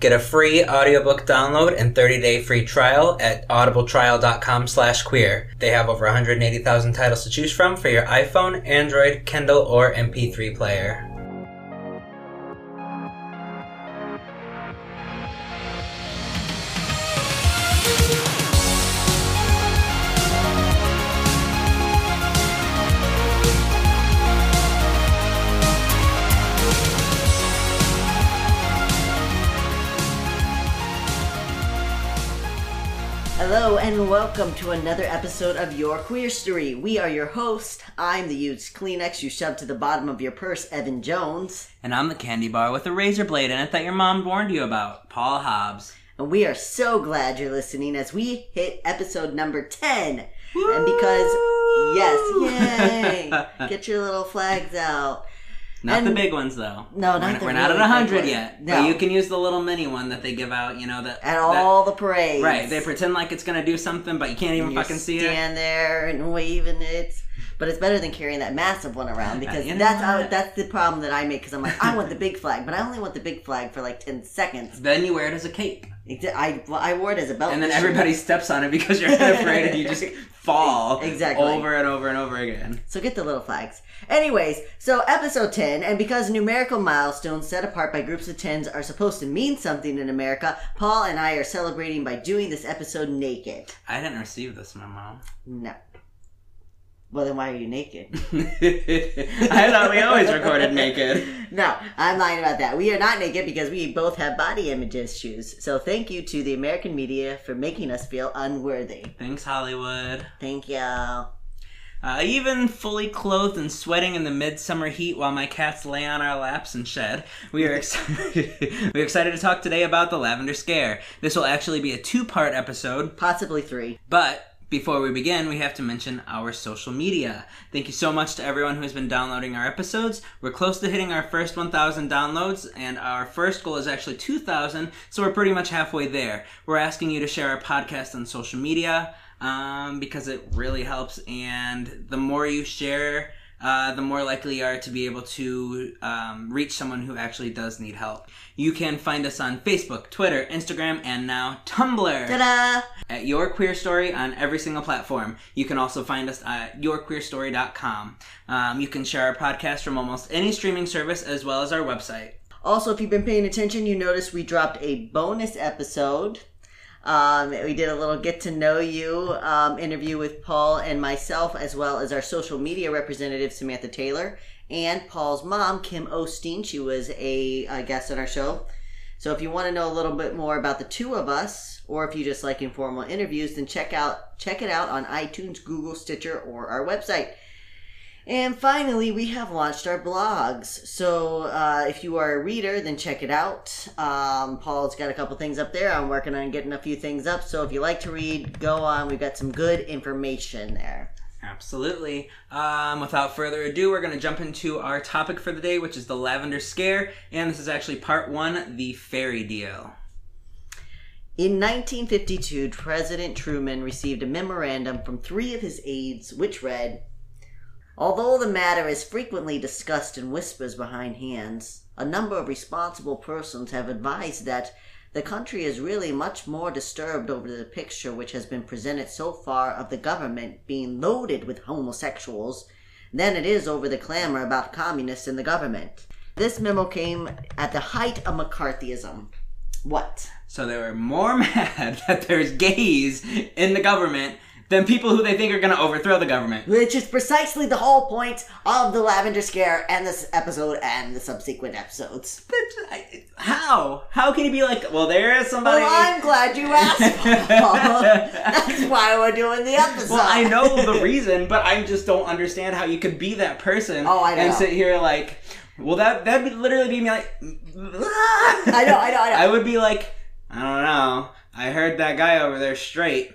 Get a free audiobook download and 30-day free trial at audibletrial.com slash queer. They have over 180,000 titles to choose from for your iPhone, Android, Kindle, or MP3 player. Hello and welcome to another episode of Your Queer Story. We are your host. I'm the used Kleenex you shoved to the bottom of your purse, Evan Jones. And I'm the candy bar with a razor blade in it that your mom warned you about, Paul Hobbs. And we are so glad you're listening as we hit episode number 10. And because, yes, yay! Get your little flags out. Not And- the big ones though. No, we're, not the we're not at really big yet. No. But you can use the little mini one that they give out. You know that At that- all the parades. Right, they pretend like it's gonna do something, but you can't even fucking see it. stand there and waving it. But it's better than carrying that massive one around because that's how, that's the problem that I make because I'm like I want the big flag, but I only want the big flag for like ten seconds. Then you wear it as a cape, I well, I wore it as a belt, and then everybody steps on it because you're afraid, and you just fall Exactly. over and over and over again. So get the little flags. Anyways, so episode 10, and because numerical milestones set apart by groups of tens are supposed to mean something in America, Paul and I are celebrating by doing this episode naked. I didn't receive this memo. No. Well, then why are you naked? I thought we always recorded naked. No, I'm lying about that. We are not naked because we both have body image issues. So thank you to the American media for making us feel unworthy. Thanks, Hollywood. Thank you. Uh, even fully clothed and sweating in the midsummer heat while my cats lay on our laps and shed, we are excited. we're excited to talk today about the Lavender Scare. This will actually be a two-part episode, Possibly three. but before we begin, we have to mention our social media. Thank you so much to everyone who has been downloading our episodes. We're close to hitting our first 1,000 downloads, and our first goal is actually 2,000, so we're pretty much halfway there. We're asking you to share our podcast on social media um, because it really helps, and the more you share, uh, the more likely you are to be able to um, reach someone who actually does need help. You can find us on Facebook, Twitter, Instagram, and now Tumblr Ta-da! at Your Queer Story on every single platform. You can also find us at yourqueerstory.com. Um, you can share our podcast from almost any streaming service as well as our website. Also, if you've been paying attention, you noticed we dropped a bonus episode. Um, we did a little get to know you um, interview with Paul and myself, as well as our social media representative Samantha Taylor and Paul's mom Kim Osteen. She was a, uh guest on our show. So if you want to know a little bit more about the two of us, or if you just like informal interviews, then check out check it out on iTunes, Google, Stitcher, or our website. And finally, we have launched our blogs. So uh, if you are a reader, then check it out. Um, Paul's got a couple things up there. I'm working on getting a few things up. So if you like to read, go on. We've got some good information there. Absolutely. Um, without further ado, we're going to jump into our topic for the day, which is the Lavender Scare. And this is actually part one the fairy deal. In 1952, President Truman received a memorandum from three of his aides, which read Although the matter is frequently discussed in whispers behind hands, a number of responsible persons have advised that the country is really much more disturbed over the picture which has been presented so far of the government being loaded with homosexuals than it is over the clamor about communists in the government. This memo came at the height of McCarthyism. What? So they were more mad that there's gays in the government than people who they think are going to overthrow the government. Which is precisely the whole point of the Lavender Scare and this episode and the subsequent episodes. But I- How? How can you be like, well, there is somebody. Well, I'm glad you asked, Paul. That's why we're doing the episode. Well, I know the reason, but I just don't understand how you could be that person Oh, I know. and sit here like, well, that that'd literally be me like, I know, I know, I know. I would be like, I don't know. I heard that guy over there straight,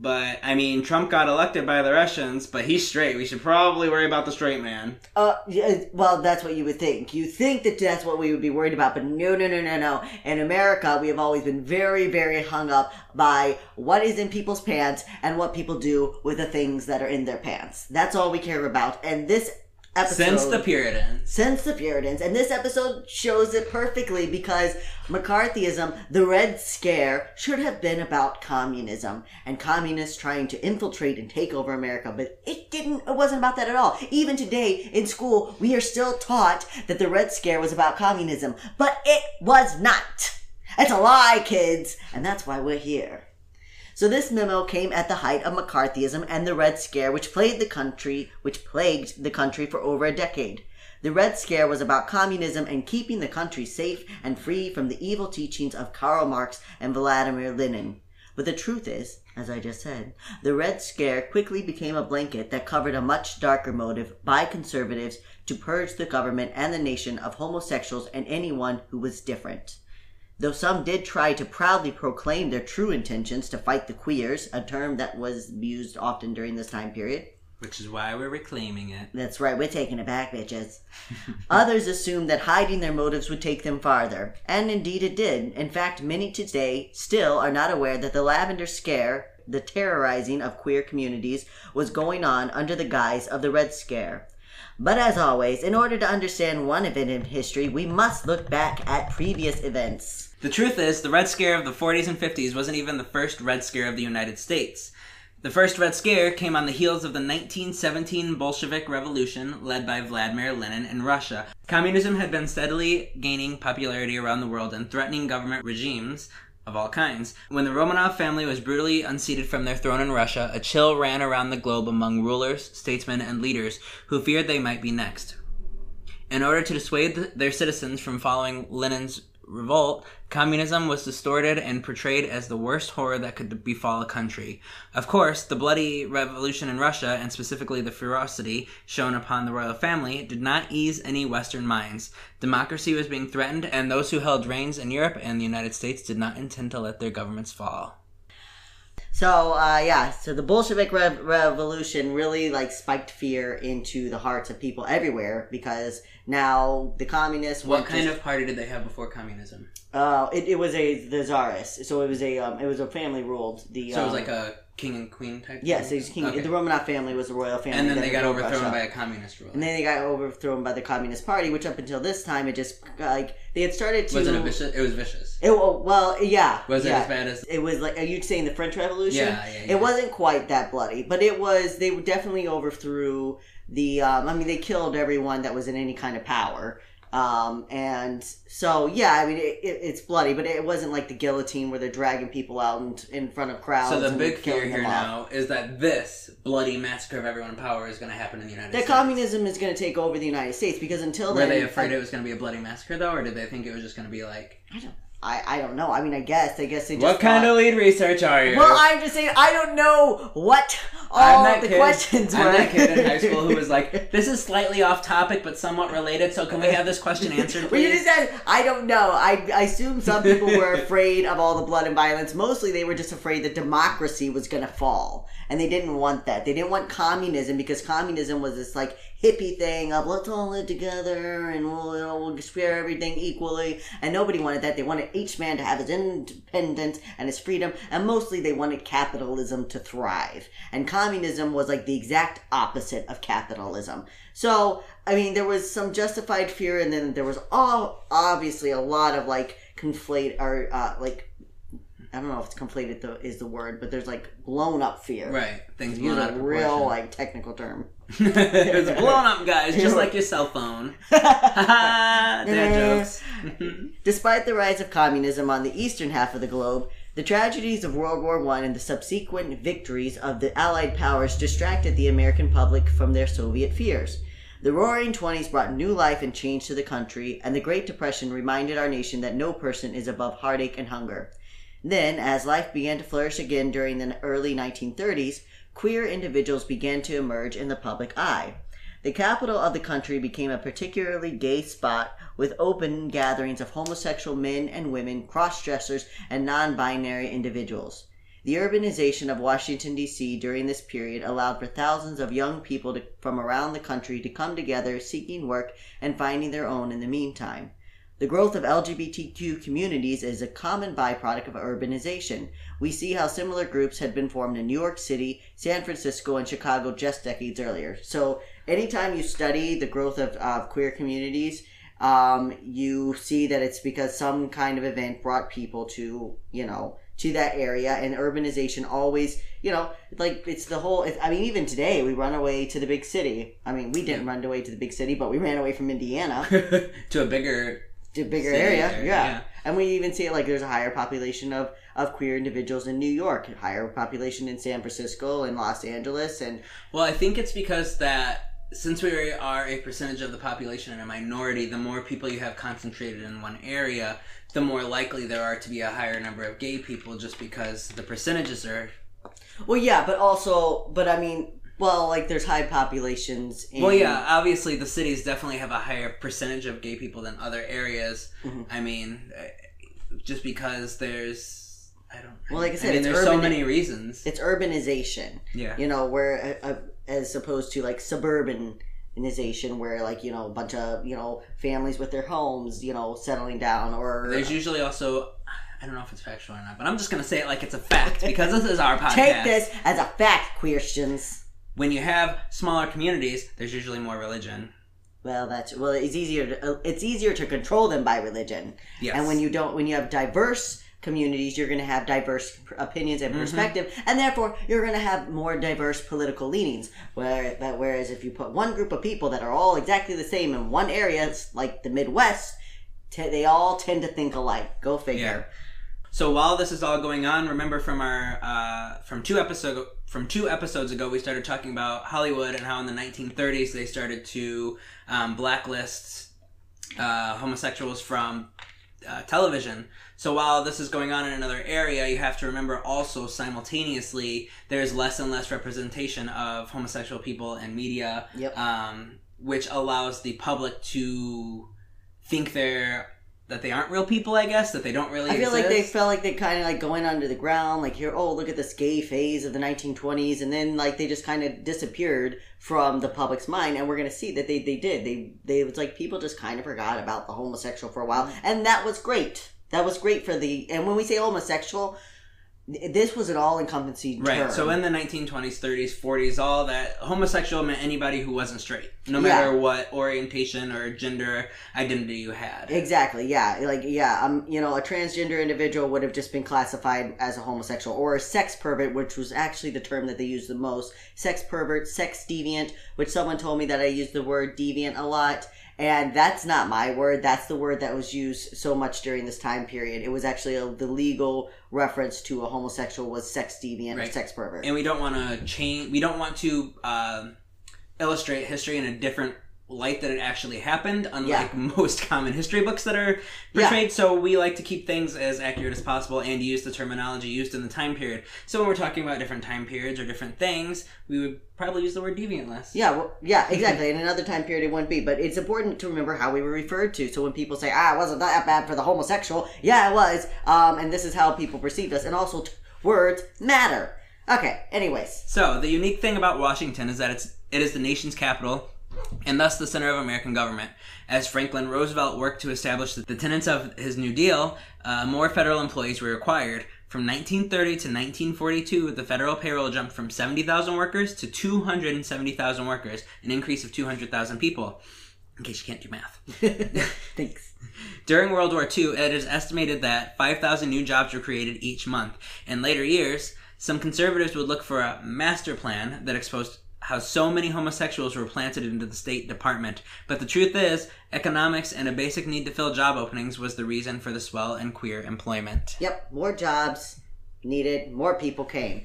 but I mean, Trump got elected by the Russians, but he's straight. We should probably worry about the straight man. Uh, yeah, well, that's what you would think. You think that that's what we would be worried about, but no, no, no, no, no. In America, we have always been very, very hung up by what is in people's pants and what people do with the things that are in their pants. That's all we care about. And this episode, Since the Puritans. since the Puritans, and this episode shows it perfectly because McCarthyism, the Red Scare, should have been about communism and communists trying to infiltrate and take over America, but it didn't, it wasn't about that at all. Even today in school, we are still taught that the Red Scare was about communism, but it was not. It's a lie, kids, and that's why we're here. So this memo came at the height of McCarthyism and the Red Scare, which plagued the country, which plagued the country for over a decade. The Red Scare was about communism and keeping the country safe and free from the evil teachings of Karl Marx and Vladimir Lenin. But the truth is, as I just said, the Red Scare quickly became a blanket that covered a much darker motive by conservatives to purge the government and the nation of homosexuals and anyone who was different. Though some did try to proudly proclaim their true intentions to fight the queers, a term that was used often during this time period. Which is why we're reclaiming it. That's right, we're taking it back, bitches. Others assumed that hiding their motives would take them farther, and indeed it did. In fact, many today still are not aware that the Lavender Scare, the terrorizing of queer communities, was going on under the guise of the Red Scare. But as always, in order to understand one event in history, we must look back at previous events. The truth is, the Red Scare of the 40s and 50s wasn't even the first Red Scare of the United States. The first Red Scare came on the heels of the 1917 Bolshevik Revolution led by Vladimir Lenin in Russia. Communism had been steadily gaining popularity around the world and threatening government regimes of all kinds. When the Romanov family was brutally unseated from their throne in Russia, a chill ran around the globe among rulers, statesmen, and leaders who feared they might be next. In order to dissuade their citizens from following Lenin's revolt, communism was distorted and portrayed as the worst horror that could befall a country. Of course, the bloody revolution in Russia, and specifically the ferocity shown upon the royal family, did not ease any Western minds. Democracy was being threatened, and those who held reins in Europe and the United States did not intend to let their governments fall. So, uh, yeah, so the Bolshevik Rev- Revolution really, like, spiked fear into the hearts of people everywhere because now the communists What kind to- of party did they have before communism? Uh, it, it was a the czarist, so it was a um, it was a family ruled. The So it was um, like a king and queen type. yes, thing? it was king. Okay. The Romanov family was the royal family, and then they got overthrown Russia. by a communist ruler. And then they got overthrown by the Communist Party, which up until this time, it just like they had started to. was it a vicious? It was vicious. It, well, yeah. Was it as bad as? It was like, are you saying the French Revolution? Yeah, yeah, yeah. It wasn't quite that bloody, but it was. They definitely overthrew the. Um, I mean, they killed everyone that was in any kind of power. Um, and so, yeah, I mean, it, it, it's bloody, but it wasn't like the guillotine where they're dragging people out in, in front of crowds. So the and big fear here off. now is that this bloody massacre of everyone in power is going to happen in the United That States. That communism is going to take over the United States because until Were then, they afraid I, it was going to be a bloody massacre though, or did they think it was just going to be like? I don't, I, I don't know. I mean, I guess, I guess they just. What kind thought- of lead research are you? Well, I'm just saying, I don't know what all the kid, questions were. I'm that kid in high school who was like, "This is slightly off topic, but somewhat related. So can we have this question answered, Well, you just said, I don't know. I, I assume some people were afraid of all the blood and violence. Mostly they were just afraid that democracy was going to fall. And they didn't want that. They didn't want communism because communism was this like hippie thing of let's all live together and we'll, you know, we'll share everything equally. And nobody wanted that. They wanted each man to have his independence and his freedom. And mostly they wanted capitalism to thrive. And communism was like the exact opposite of capitalism. So, I mean, there was some justified fear, and then there was all obviously a lot of like conflate or uh, like I don't know if it's conflated the, is the word, but there's like blown up fear. Right, things blown out a real like technical term. it's blown up, guys, just like your cell phone. Dad jokes. Despite the rise of communism on the eastern half of the globe, The tragedies of World War I and the subsequent victories of the Allied powers distracted the American public from their Soviet fears. The roaring 20s brought new life and change to the country, and the Great Depression reminded our nation that no person is above heartache and hunger. Then, as life began to flourish again during the early 1930s, queer individuals began to emerge in the public eye. The capital of the country became a particularly gay spot with open gatherings of homosexual men and women, cross dressers, and non binary individuals. The urbanization of Washington, D.C. during this period allowed for thousands of young people to, from around the country to come together seeking work and finding their own in the meantime. The growth of LGBTQ communities is a common byproduct of urbanization. We see how similar groups had been formed in New York City, San Francisco, and Chicago just decades earlier. So, anytime you study the growth of, of queer communities, um, you see that it's because some kind of event brought people to, you know, to that area and urbanization always you know like it's the whole i mean even today we run away to the big city i mean we didn't run away to the big city but we ran away from indiana to a bigger bigger area area, yeah. yeah. and we even see it like there's a higher population of of queer individuals in new york higher population in san francisco and los angeles and Well, I think it's because that since we are a percentage of the population and a minority, the more people you have concentrated in one area, the more likely there are to be a higher number of gay people just because the percentages are. well yeah but also but i mean well like there's high populations in Well, yeah, obviously the cities definitely have a higher percentage of gay people than other areas. Mhm. I mean, eh, just because there's. I don't. Well, like I said, mean, it's there's so many reasons. it's urbanization Yeah. you know where uh, uh, as opposed to like suburbanization where like you know a bunch of you know families with their homes you know settling down or There's usually also. I don't know if it's factual or not, but I'm just gonna say it like it's a fact because this is our podcast. take this as a fact Christians when you have smaller communities, there's usually more religion. well that's well it's easier to, uh, it's easier to control them by religion Yes. and when you don't when you have diverse communities you're going to have diverse opinions Mm-hmm. and perspective and therefore you're going to have more diverse political leanings where but whereas if you put one group of people that are all exactly the same in one area it's like the midwest t- they all tend to think alike go figure So while this is all going on, remember from our uh, from two episode from two episodes ago, we started talking about Hollywood and how in the 1930s they started to um, blacklist uh, homosexuals from uh, television. So while this is going on in another area, you have to remember also simultaneously there's less and less representation of homosexual people in media, Yep. um, which allows the public to think they're that they aren't real people. I guess that they don't really. I feel like they felt like they kind of like going under the ground, like here, oh, look at this gay phase of the 1920s, and then like they just kind of disappeared from the public's mind, and we're gonna see that they they did they they it was like people just kind of forgot about the homosexual for a while, mm. and that was great. That was great for the and when we say homosexual, this was an all encompassing Right. term. So in the 1920s, 30s, 40s, all that homosexual meant anybody who wasn't straight, no Yeah. matter what orientation or gender identity you had. Exactly. Yeah. Like yeah. Um. You know, a transgender individual would have just been classified as a homosexual or a sex pervert, which was actually the term that they used the most. Sex pervert, sex deviant, which someone told me that I used the word deviant a lot. And that's not my word. That's the word that was used so much during this time period. It was actually a, the legal reference to a homosexual was sex deviant or sex pervert. and we don't want to change. We don't want to um illustrate history in a different light that it actually happened, unlike most common history books that are portrayed. So we like to keep things as accurate as possible and use the terminology used in the time period. So when we're talking about different time periods or different things, we would probably use the word deviant less. Yeah, well, yeah, exactly. In another time period, it wouldn't be. But it's important to remember how we were referred to. So when people say, "Ah, it wasn't that bad for the homosexual," yeah, it was. Um, and this is how people perceived us. And also, t- words matter. Okay. Anyways, So the unique thing about Washington is that it's it is the nation's capital and thus the center of American government. As Franklin Roosevelt worked to establish the tenets of his New Deal, uh, more federal employees were required. From 1930 to 1942, the federal payroll jumped from 70,000 workers to 270,000 workers, an increase of 200,000 people. In case you can't do math. thanks. During World War II, it is estimated that 5,000 new jobs were created each month. In later years, some conservatives would look for a master plan that exposed how so many homosexuals were planted into the State Department. But the truth is, economics and a basic need to fill job openings was the reason for the swell in queer employment. Yep, more jobs, needed, more people came.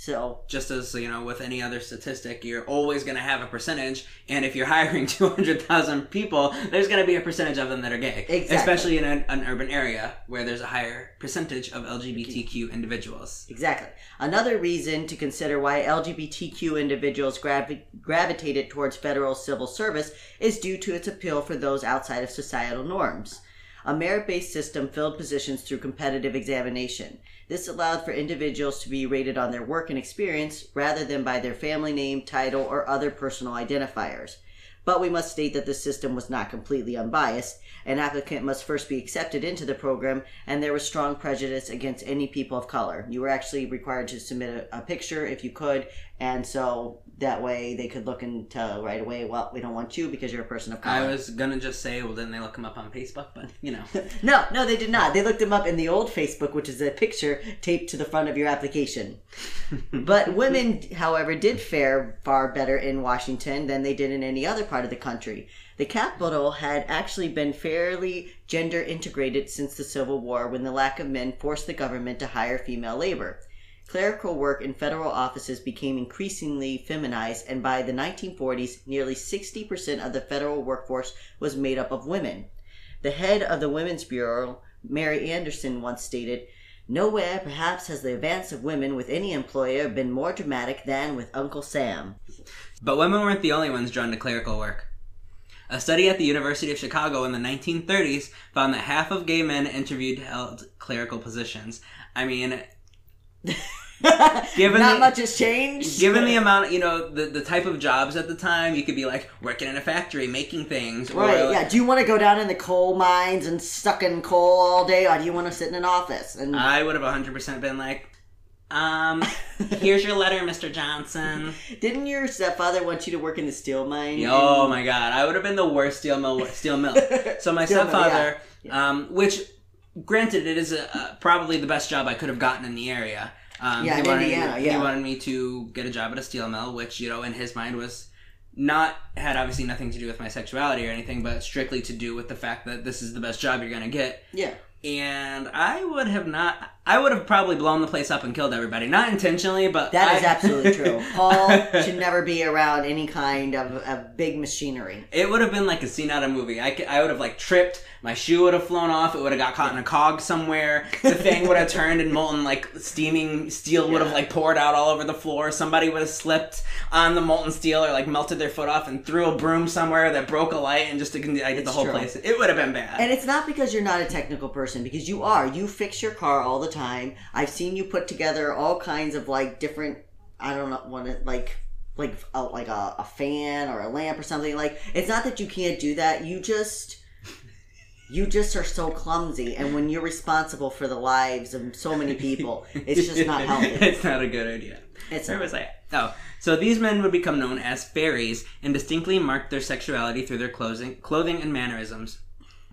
So just as you know with any other statistic you're always going to have a percentage and if you're hiring 200000 people there's going to be a percentage of them that are gay Exactly. especially in an, an urban area where there's a higher percentage of lgbtq individuals Exactly. Another reason to consider why LGBTQ individuals gravi- gravitated towards federal civil service is due to its appeal for those outside of societal norms. A merit based system filled positions through competitive examination. This allowed for individuals to be rated on their work and experience rather than by their family name, title, or other personal identifiers. But we must state that this system was not completely unbiased. An applicant must first be accepted into the program, and there was strong prejudice against any people of color. You were actually required to submit a, a picture if you could, and so that way they could look and tell right away, well, we don't want you because you're a person of color. i was going to just say well didn't they look him up on facebook but you know No, no, they did not. They looked them up in the old Facebook, which is a picture taped to the front of your application. but women, however, did fare far better in Washington than they did in any other part of the country. The capital had actually been fairly gender integrated since the Civil War when the lack of men forced the government to hire female labor. Clerical work in federal offices became increasingly feminized, and by the 1940s, nearly 60% of the federal workforce was made up of women. The head of the Women's Bureau, Mary Anderson, once stated, Nowhere, perhaps, has the advance of women with any employer been more dramatic than with Uncle Sam. But women weren't the only ones drawn to clerical work. A study at the University of Chicago in the 1930s found that half of gay men interviewed held clerical positions. I mean, Given Not the- much has changed. given the amount, you know, the, the type of jobs at the time, you could be like working in a factory, making things. or, Right, like- yeah. Do you want to go down in the coal mines and suck in coal all day, or do you want to sit in an office? And I would have 100% been like, um, here's your letter, Mr. Johnson. didn't your stepfather want you to work in the steel mine? Oh my god, I would have been the worst steel mill. Steel mill. So my Steel mill, stepfather, yeah. um, which, granted, it is a, uh, probably the best job I could have gotten in the area. Um, Yeah, in wanted, Indiana, He wanted me to get a job at a steel mill, which you know, in his mind was not had obviously nothing to do with my sexuality or anything, but strictly to do with the fact that this is the best job you're gonna get. Yeah. And I would have not. I would have probably blown the place up and killed everybody, not intentionally, but That is I- absolutely true. Paul should never be around any kind of, of big machinery. It would have been like a scene out of a movie. I, I would have like tripped. My shoe would have flown off. It would have got caught in a cog somewhere. The thing would have turned and molten like steaming steel would have like poured out all over the floor. Somebody would have slipped on the molten steel or like melted their foot off and threw a broom somewhere that broke a light and just I get the whole true. place. It would have been bad. And it's not because you're not a technical person, because you are. You fix your car all the time. I've seen you put together all kinds of like different. I don't know what it like. Like a, like a, a fan or a lamp or something like it's not that you can't do that you just you just are so clumsy and when you're responsible for the lives of so many people it's just not healthy it's not a good idea. It's Where not. was I? Oh, so these men would become known as fairies and distinctly marked their sexuality through their clothing, clothing and mannerisms.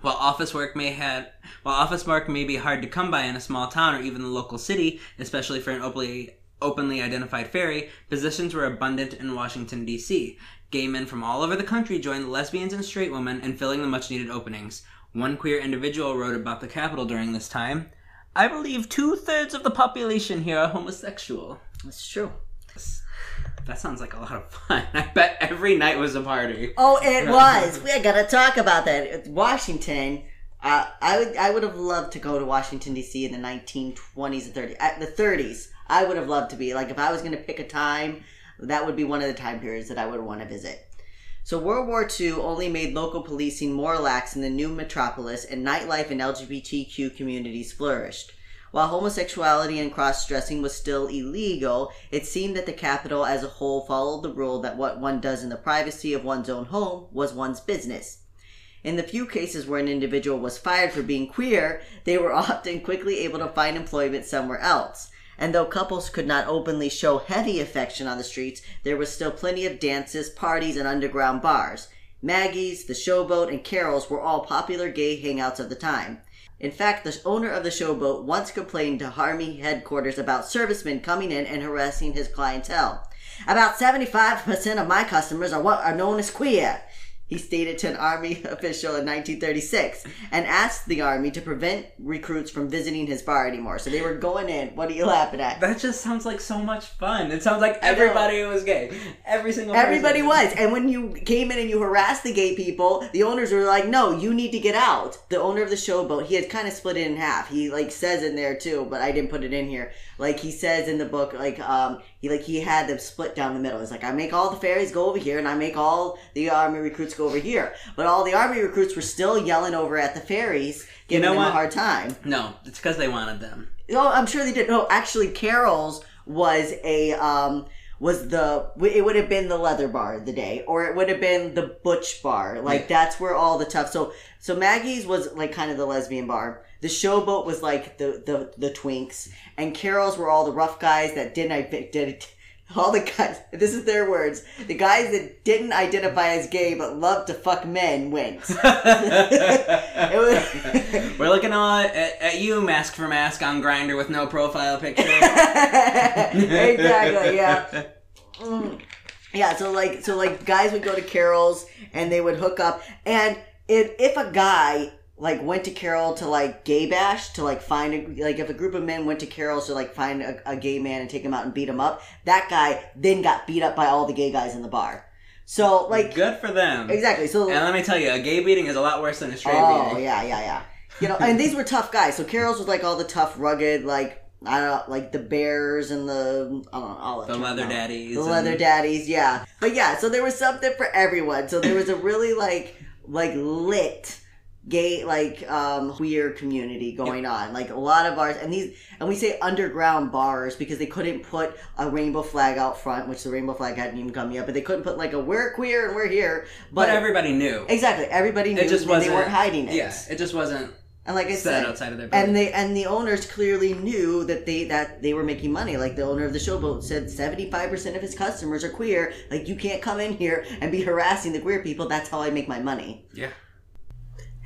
While office work may had, while office work may be hard to come by in a small town or even the local city, especially for an openly openly identified fairy, positions were abundant in Washington D.C. Gay men from all over the country joined lesbians and straight women in filling the much needed openings. One queer individual wrote about the Capitol during this time. I believe two thirds of the population here are homosexual. That's true That sounds like a lot of fun. I bet every night was a party. Oh, it was. We gotta talk about that. Washington. Uh, I would. I would have loved to go to Washington D.C. in the 1920s and 30s. Uh, the 30s. I would have loved to be like if I was going to pick a time. That would be one of the time periods that I would want to visit. So World War II only made local policing more lax in the new metropolis, and nightlife and LGBTQ communities flourished. While homosexuality and cross dressing was still illegal, it seemed that the capital as a whole followed the rule that what one does in the privacy of one's own home was one's business. In the few cases where an individual was fired for being queer, they were often quickly able to find employment somewhere else. And though couples could not openly show heavy affection on the streets, there was still plenty of dances, parties, and underground bars. Maggie's, the Showboat, and Carol's were all popular gay hangouts of the time. In fact, the owner of the showboat once complained to Army headquarters about servicemen coming in and harassing his clientele. About 75% of my customers are what are known as queer. He stated to an army official in 1936 and asked the army to prevent recruits from visiting his bar anymore. So they were going in. What are you laughing at? That just sounds like so much fun. It sounds like everybody was gay. Every single Everybody person. was. And when you came in and you harassed the gay people, the owners were like, no, you need to get out. The owner of the showboat, he had kind of split it in half. He like says in there too, but I didn't put it in here. Like he says in the book, like, um, he like he had them split down the middle. It's like I make all the fairies go over here and I make all the army recruits go over here. But all the army recruits were still yelling over at the fairies, giving know them a hard time. No, it's because they wanted them. Oh, I'm sure they did. No, actually, Carol's was a um was the it would have been the leather bar the day, or it would have been the butch bar. Like Yeah. that's where all the tough. So so Maggie's was like kind of the lesbian bar. The showboat was like the the the twinks, and Carol's were all the rough guys that didn't I did. All the guys, this is their words. The guys that didn't identify as gay but loved to fuck men went. Was- We're looking at, at, at you, mask for mask, on Grindr with no profile picture. exactly. Yeah. Mm. Yeah. So like, so like, guys would go to Carol's and they would hook up, and if if a guy like went to Carol to like gay bash to like find a like if a group of men went to Carol's to like find a, a gay man and take him out and beat him up, that guy then got beat up by all the gay guys in the bar. So like Good for them. exactly. So And let me tell you, a gay beating is a lot worse than a straight Oh beating. Oh yeah, yeah, yeah. You know, and these were tough guys. So Carol's was like all the tough, rugged, like I don't know, like the bears and the I don't know, all The leather daddies the and- leather daddies. Yeah, but yeah. So there was something for everyone. So there was a really like like lit gay like um queer community going on like a lot of bars and these and we say underground bars because they couldn't put a rainbow flag out front which the rainbow flag hadn't even come yet but they couldn't put like a we're queer and we're here But but, everybody knew. exactly everybody knew It just wasn't. they weren't hiding it Yeah, it just wasn't and like I said said, outside of their building. and they and the owners clearly knew that they that they were making money. Like the owner of the showboat said, seventy five percent of his customers are queer. Like you can't come in here and be harassing the queer people. That's how I make my money. Yeah.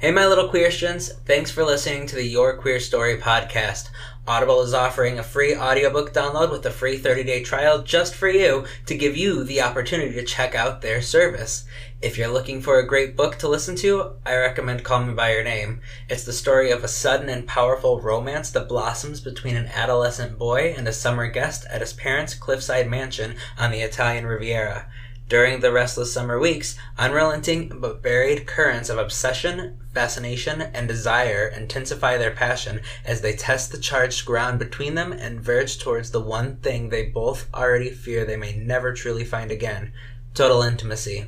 Hey, my little queersters. Thanks for listening to the Your Queer Story podcast. Audible is offering a free audiobook download with a free 30 day trial just for you to give you the opportunity to check out their service. If you're looking for a great book to listen to, I recommend Call Me By Your Name. It's the story of a sudden and powerful romance that blossoms between an adolescent boy and a summer guest at his parents' cliffside mansion on the Italian Riviera. During the restless summer weeks, unrelenting but varied currents of obsession, fascination, and desire intensify their passion as they test the charged ground between them and verge towards the one thing they both already fear they may never truly find again total intimacy.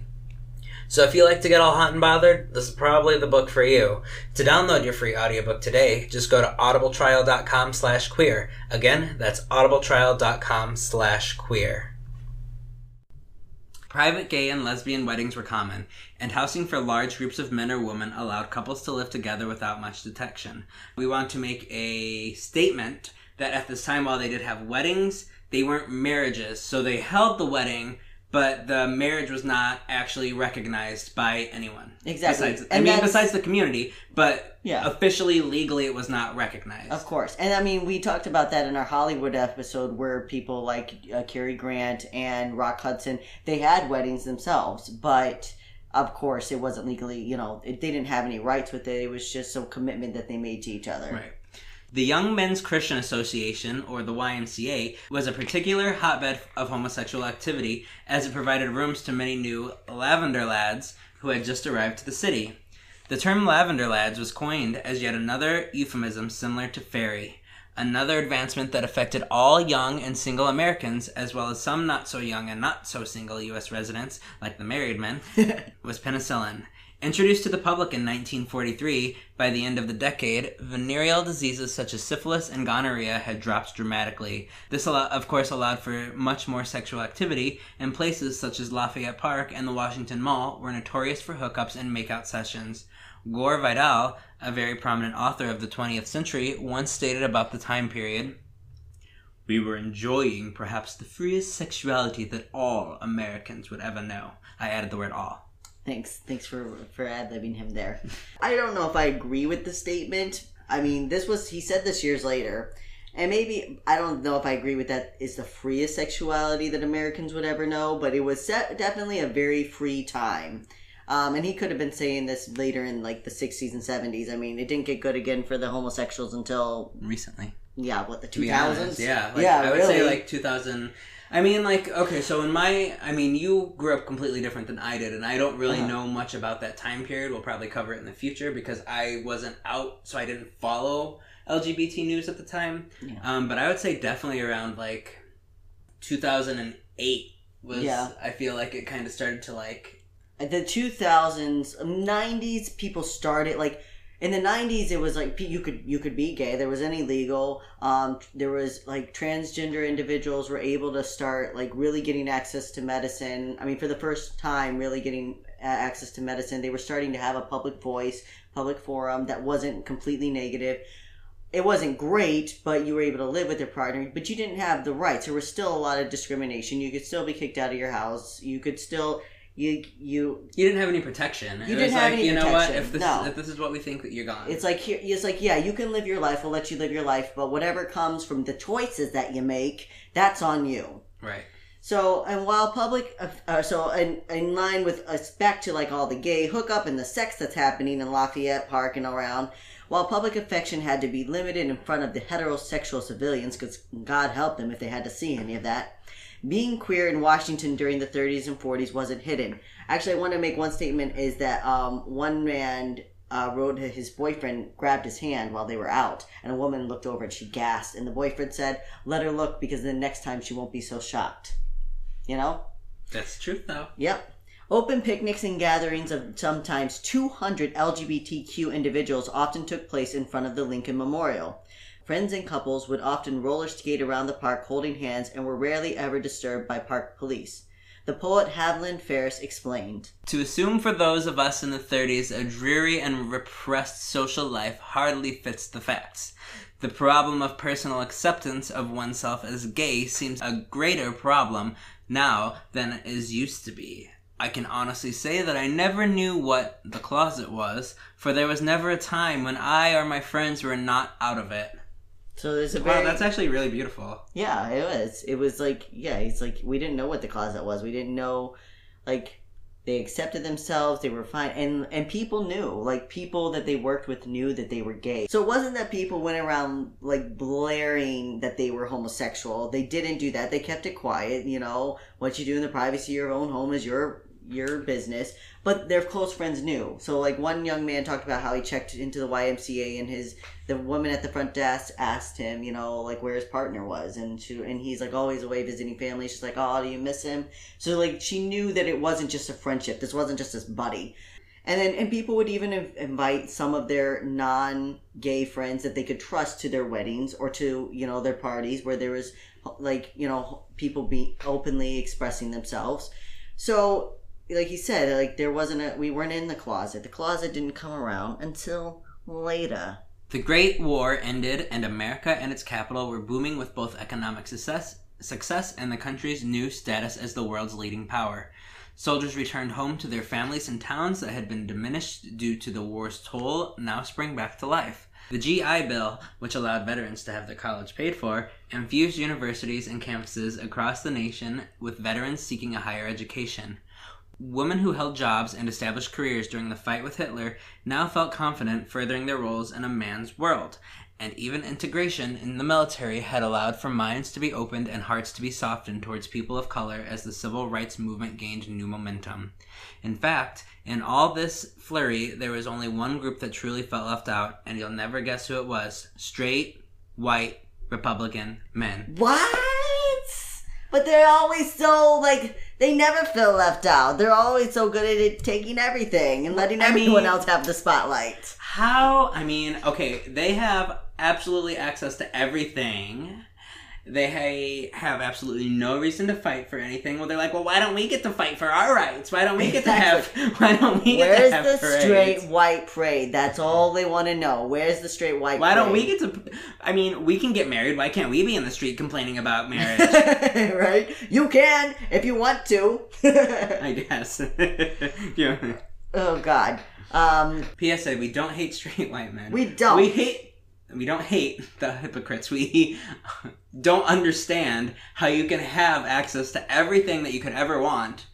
So if you like to get all hot and bothered, this is probably the book for you. To download your free audiobook today, just go to audibletrial.com slash queer. Again, that's audibletrial.com slash queer. Private gay and lesbian weddings were common, and housing for large groups of men or women allowed couples to live together without much detection. We want to make a statement that at this time, while they did have weddings, they weren't marriages. So they held the wedding, but the marriage was not actually recognized by anyone. Exactly. Besides, I And mean, besides the community, but Yeah. officially, legally, it was not recognized. Of course, and I mean we talked about that in our Hollywood episode where people like uh, Cary Grant and Rock Hudson they had weddings themselves, but of course it wasn't legally. You know, it, they didn't have any rights with it. It was just some commitment that they made to each other. Right. The Young Men's Christian Association, or the YMCA, was a particular hotbed of homosexual activity as it provided rooms to many new lavender lads who had just arrived to the city. The term lavender lads was coined as yet another euphemism similar to fairy, another advancement that affected all young and single Americans, as well as some not so young and not so single U.S. residents, like the married men, was penicillin. Introduced to the public in 1943, by the end of the decade, venereal diseases such as syphilis and gonorrhea had dropped dramatically. This, of course, allowed for much more sexual activity, and places such as Lafayette Park and the Washington Mall were notorious for hookups and makeout sessions. Gore Vidal, a very prominent author of the 20th century, once stated about the time period We were enjoying perhaps the freest sexuality that all Americans would ever know. I added the word all. Thanks, thanks for for ad libbing him there. I don't know if I agree with the statement. I mean, this was he said this years later, and maybe I don't know if I agree with that. Is the freest sexuality that Americans would ever know, but it was definitely a very free time. Um, and he could have been saying this later in like the 60s and 70s. I mean, it didn't get good again for the homosexuals until recently. yeah, what the 2000s? honest, yeah, like, yeah, I would really. say like 2000. I mean, like, okay, so in my, I mean, you grew up completely different than I did, and I don't really Uh-huh. know much about that time period. We'll probably cover it in the future because I wasn't out, so I didn't follow LGBT news at the time. Yeah. Um, but I would say definitely around like 2008 was, Yeah. I feel like it kind of started to like, the 2000s 90s people started like in the 90s it was like you could you could be gay there was any legal um there was like transgender individuals were able to start like really getting access to medicine i mean for the first time really getting uh, access to medicine they were starting to have a public voice public forum that wasn't completely negative it wasn't great, but you were able to live with your partner, but you didn't have the rights. There was still a lot of discrimination. You could still be kicked out of your house. You could still you you you didn't have any protection. You it didn't have like, any you know what, protection, if this, no. if this is what we think, that you're gone. it's like here it's like yeah you can live your life we'll let you live your life but whatever comes from the choices that you make that's on you right. so and while public uh, uh, so in, in line with us back to like all the gay hookup and the sex that's happening in lafayette park and around while public affection had to be limited in front of the heterosexual civilians because god help them if they had to see any of that being queer in washington during the 30s and 40s wasn't hidden actually i want to make one statement is that um, one man uh, wrote his boyfriend grabbed his hand while they were out, and a woman looked over and she gasped. And the boyfriend said, "Let her look because the next time she won't be so shocked." You know? That's truth, though. Yep. Open picnics and gatherings of sometimes 200 LGBTQ individuals often took place in front of the Lincoln Memorial. Friends and couples would often roller skate around the park holding hands and were rarely ever disturbed by park police. The poet Haviland Ferris explained. To assume for those of us in the 30s a dreary and repressed social life hardly fits the facts. The problem of personal acceptance of oneself as gay seems a greater problem now than it is used to be. I can honestly say that I never knew what the closet was, for there was never a time when I or my friends were not out of it. So there's a Wow, very that's actually really beautiful. Yeah, it was. It was like, yeah, it's like we didn't know what the closet was. We didn't know, like, they accepted themselves. They were fine, and and people knew. Like people that they worked with knew that they were gay. So it wasn't that people went around like blaring that they were homosexual. They didn't do that. They kept it quiet. You know, what you do in the privacy of your own home is your your business. But their close friends knew. So like one young man talked about how he checked into the YMCA and his the woman at the front desk asked him, you know, like where his partner was, and she and he's like, he's away visiting family. She's like, oh, do you miss him? So like she knew that it wasn't just a friendship. This wasn't just this buddy. And then and people would even invite some of their non-gay friends that they could trust to their weddings or to you know their parties where there was like you know people be openly expressing themselves. So like he said, like there wasn't a we weren't in the closet. The closet didn't come around until later. The Great War ended, and America and its capital were booming with both economic success, success and the country's new status as the world's leading power. Soldiers returned home to their families and towns that had been diminished due to the war's toll now spring back to life. The GI Bill, which allowed veterans to have their college paid for, infused universities and campuses across the nation with veterans seeking a higher education. Women who held jobs and established careers during the fight with Hitler now felt confident furthering their roles in a man's world, and even integration in the military had allowed for minds to be opened and hearts to be softened towards people of color as the civil rights movement gained new momentum. In fact, in all this flurry, there was only one group that truly felt left out, and you'll never guess who it was straight, white, Republican men. What? But they're always so like they never feel left out. They're always so good at it, taking everything and letting I everyone mean- else have the spotlight. How? I mean, okay, they have absolutely access to everything. They have absolutely no reason to fight for anything. Well, they're like, well, why don't we get to fight for our rights? Why don't we get to have? Why don't we get Where's to have Where's the parades? straight white parade? That's all they want to know. Where's the straight white? Why don't we get to? I mean, we can get married. Why can't we be in the street complaining about marriage? right? You can if you want to. I guess. yeah. oh God. Um, PSA: We don't hate straight white men. We don't. We hate. We don't hate the hypocrites. We don't understand how you can have access to everything that you could ever want.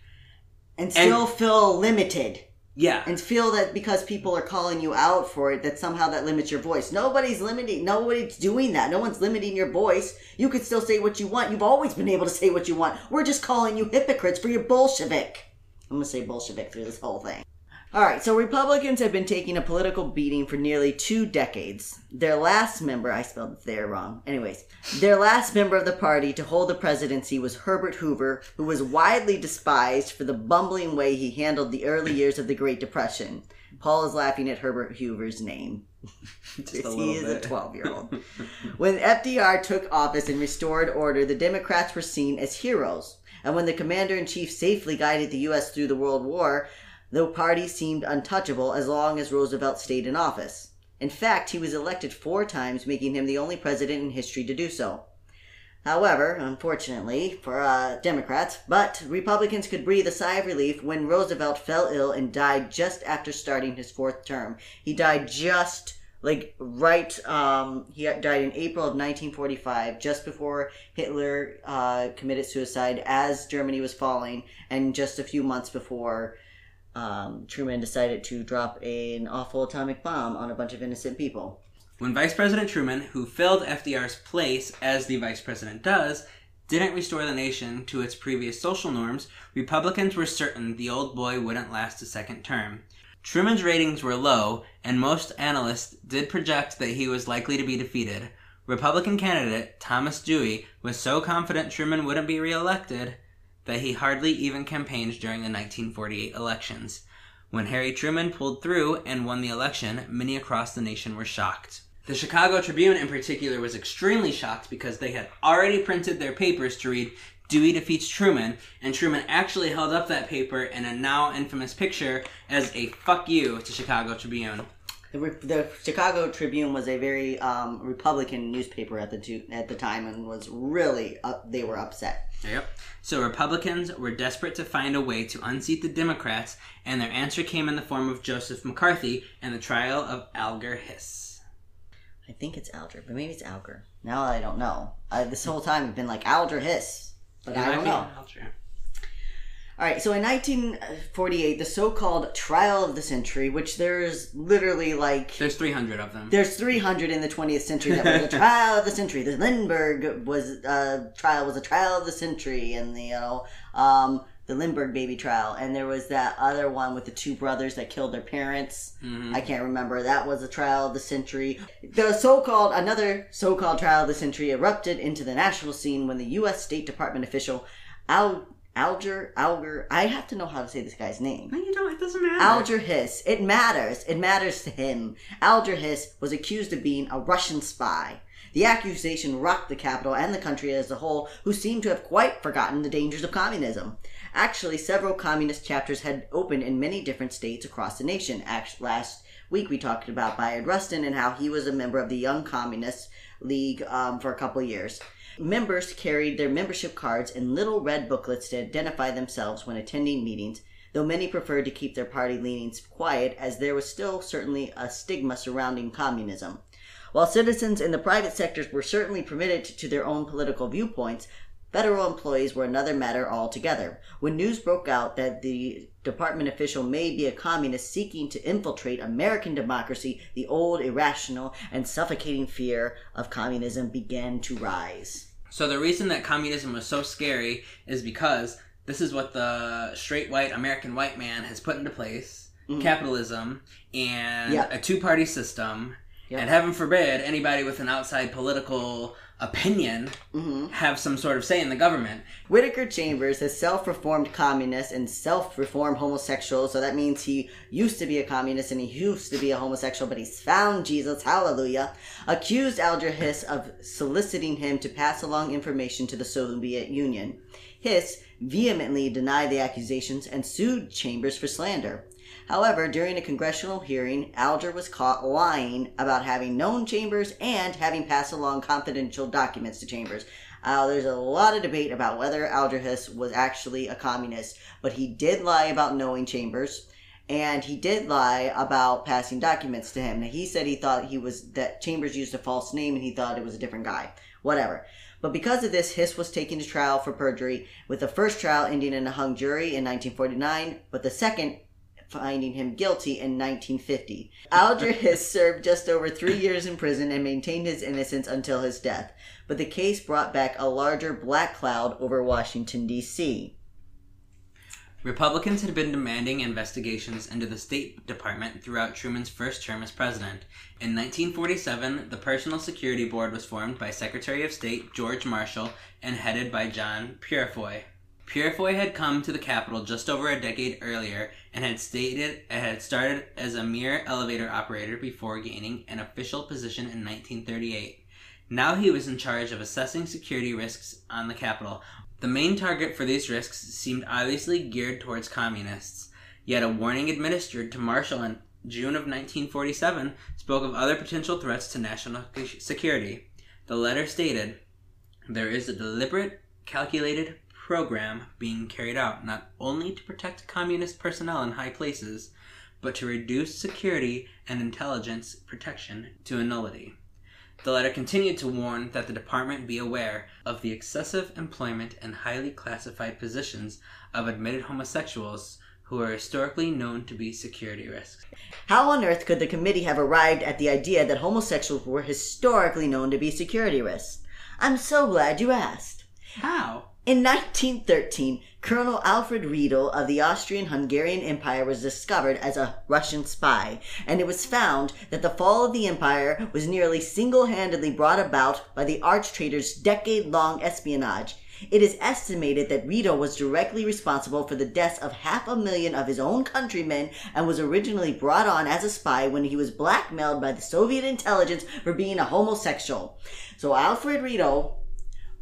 and still feel limited. Yeah. and feel that because people are calling you out for it that somehow that limits your voice nobody's limiting nobody's doing that no one's limiting your voice you can still say what you want you've always been able to say what you want we're just calling you hypocrites for your bolshevik i'm gonna say bolshevik through this whole thing all right, so Republicans have been taking a political beating for nearly two decades. Their last member, I spelled there wrong. Anyways, their last member of the party to hold the presidency was Herbert Hoover, who was widely despised for the bumbling way he handled the early years of the Great Depression. Paul is laughing at Herbert Hoover's name. Just a he is bit. a 12 year old. when FDR took office and restored order, the Democrats were seen as heroes. And when the commander in chief safely guided the U.S. through the World War, the party seemed untouchable as long as Roosevelt stayed in office. In fact, he was elected four times, making him the only president in history to do so. However, unfortunately for uh, Democrats, but Republicans could breathe a sigh of relief when Roosevelt fell ill and died just after starting his fourth term. He died just like right. Um, he died in April of 1945, just before Hitler uh, committed suicide as Germany was falling, and just a few months before um, Truman decided to drop an awful atomic bomb on a bunch of innocent people. When Vice President Truman, who filled FDR's place as the vice president does, didn't restore the nation to its previous social norms, Republicans were certain the old boy wouldn't last a second term. Truman's ratings were low, and most analysts did project that he was likely to be defeated. Republican candidate Thomas Dewey was so confident Truman wouldn't be reelected that he hardly even campaigned during the 1948 elections. When Harry Truman pulled through and won the election, many across the nation were shocked. The Chicago Tribune, in particular, was extremely shocked because they had already printed their papers to read Dewey defeats Truman, and Truman actually held up that paper in a now infamous picture as a fuck you to Chicago Tribune. The, the Chicago Tribune was a very um, Republican newspaper at the two, at the time and was really up, they were upset. Yep. So Republicans were desperate to find a way to unseat the Democrats, and their answer came in the form of Joseph McCarthy and the trial of Alger Hiss. I think it's Alger, but maybe it's Alger. Now I don't know. I, this whole time I've been like Alger Hiss, but I don't know. Alger. All right, so in 1948, the so-called trial of the century, which there's literally like There's 300 of them. there's 300 in the 20th century that was a trial of the century. The Lindbergh was uh, trial was a trial of the century, and the you know um, the Lindbergh baby trial, and there was that other one with the two brothers that killed their parents. Mhm. I can't remember. That was a trial of the century. The so-called another so-called trial of the century erupted into the national scene when the U.S. State Department official Al Alger Alger. I have to know how to say this guy's name. No, you don't. It doesn't matter. Alger Hiss. It matters. It matters to him. Alger Hiss was accused of being a Russian spy. The accusation rocked the capital and the country as a whole, who seemed to have quite forgotten the dangers of communism. Actually, several communist chapters had opened in many different states across the nation. Last week we talked about Bayard Rustin and how he was a member of the Young Communist League um, for a couple years. Members carried their membership cards and little red booklets to identify themselves when attending meetings, though many preferred to keep their party leanings quiet as there was still certainly a stigma surrounding communism. While citizens in the private sectors were certainly permitted to their own political viewpoints, federal employees were another matter altogether. When news broke out that the department official may be a communist seeking to infiltrate American democracy, the old irrational and suffocating fear of communism began to rise. So the reason that communism was so scary is because this is what the straight white American white man has put into place: mm-hmm. capitalism and Yeah. a two-party system. Yeah. And heaven forbid anybody with an outside political opinion Mhm. have some sort of say in the government. Whittaker Chambers is self-reformed communist and self-reformed homosexual, so that means he used to be a communist and he used to be a homosexual, but he's found Jesus, hallelujah, accused Alger Hiss of soliciting him to pass along information to the Soviet Union. Hiss vehemently denied the accusations and sued Chambers for slander. However, during a congressional hearing, Alger was caught lying about having known Chambers and having passed along confidential documents to Chambers. Uh, there's a lot of debate about whether Alger Hiss was actually a communist, but he did lie about knowing Chambers, and he did lie about passing documents to him. Now, he said he thought he was that Chambers used a false name and he thought it was a different guy. Whatever. But because of this, Hiss was taken to trial for perjury, with the first trial ending in a hung jury in 1949, but the second finding him guilty in 1950. Aldrich served just over three years in prison and maintained his innocence until his death, but the case brought back a larger black cloud over Washington, D.C. Republicans had been demanding investigations into the State Department throughout Truman's first term as president. In 1947, the Personal Security Board was formed by Secretary of State George Marshall and headed by John Peurifoy. Peurifoy had come to the Capitol just over a decade earlier and had stated had started as a mere elevator operator before gaining an official position in 1938. Now he was in charge of assessing security risks on the Capitol. The main target for these risks seemed obviously geared towards communists, yet a warning administered to Marshall in June of 1947 spoke of other potential threats to national security. The letter stated, There is a deliberate, calculated program being carried out not only to protect communist personnel in high places, but to reduce security and intelligence protection to a nullity. The letter continued to warn that the department be aware of the excessive employment in highly classified positions of admitted homosexuals who are historically known to be security risks. How on earth could the committee have arrived at the idea that homosexuals were historically known to be security risks? I'm so glad you asked. How? In 1913, Colonel Alfred Redl of the Austrian-Hungarian Empire was discovered as a Russian spy, and it was found that the fall of the empire was nearly single-handedly brought about by the arch-traitor's decade-long espionage. It is estimated that Redl was directly responsible for the deaths of half a million of his own countrymen and was originally brought on as a spy when he was blackmailed by the Soviet intelligence for being a homosexual. So Alfred Redl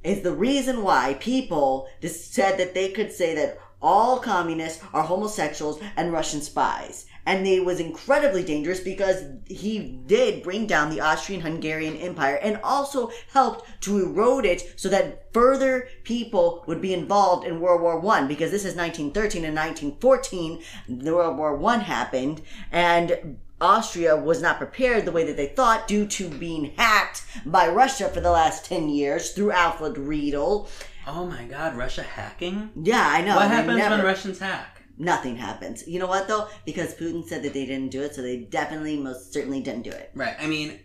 is the reason why people said that they could say that all communists are homosexuals and Russian spies. And it was incredibly dangerous because he did bring down the Austrian-Hungarian Empire and also helped to erode it so that further people would be involved in World War One. Because this is 1913 and 1914, the World War One happened, and Austria was not prepared the way that they thought due to being hacked by Russia for the last 10 years through Alfred Redl. Oh my god, Russia hacking? Yeah, I know. What happens never, when Russians hack? Nothing happens. You know what though? Because Putin said that they didn't do it, so they definitely, most certainly didn't do it. Right. I mean,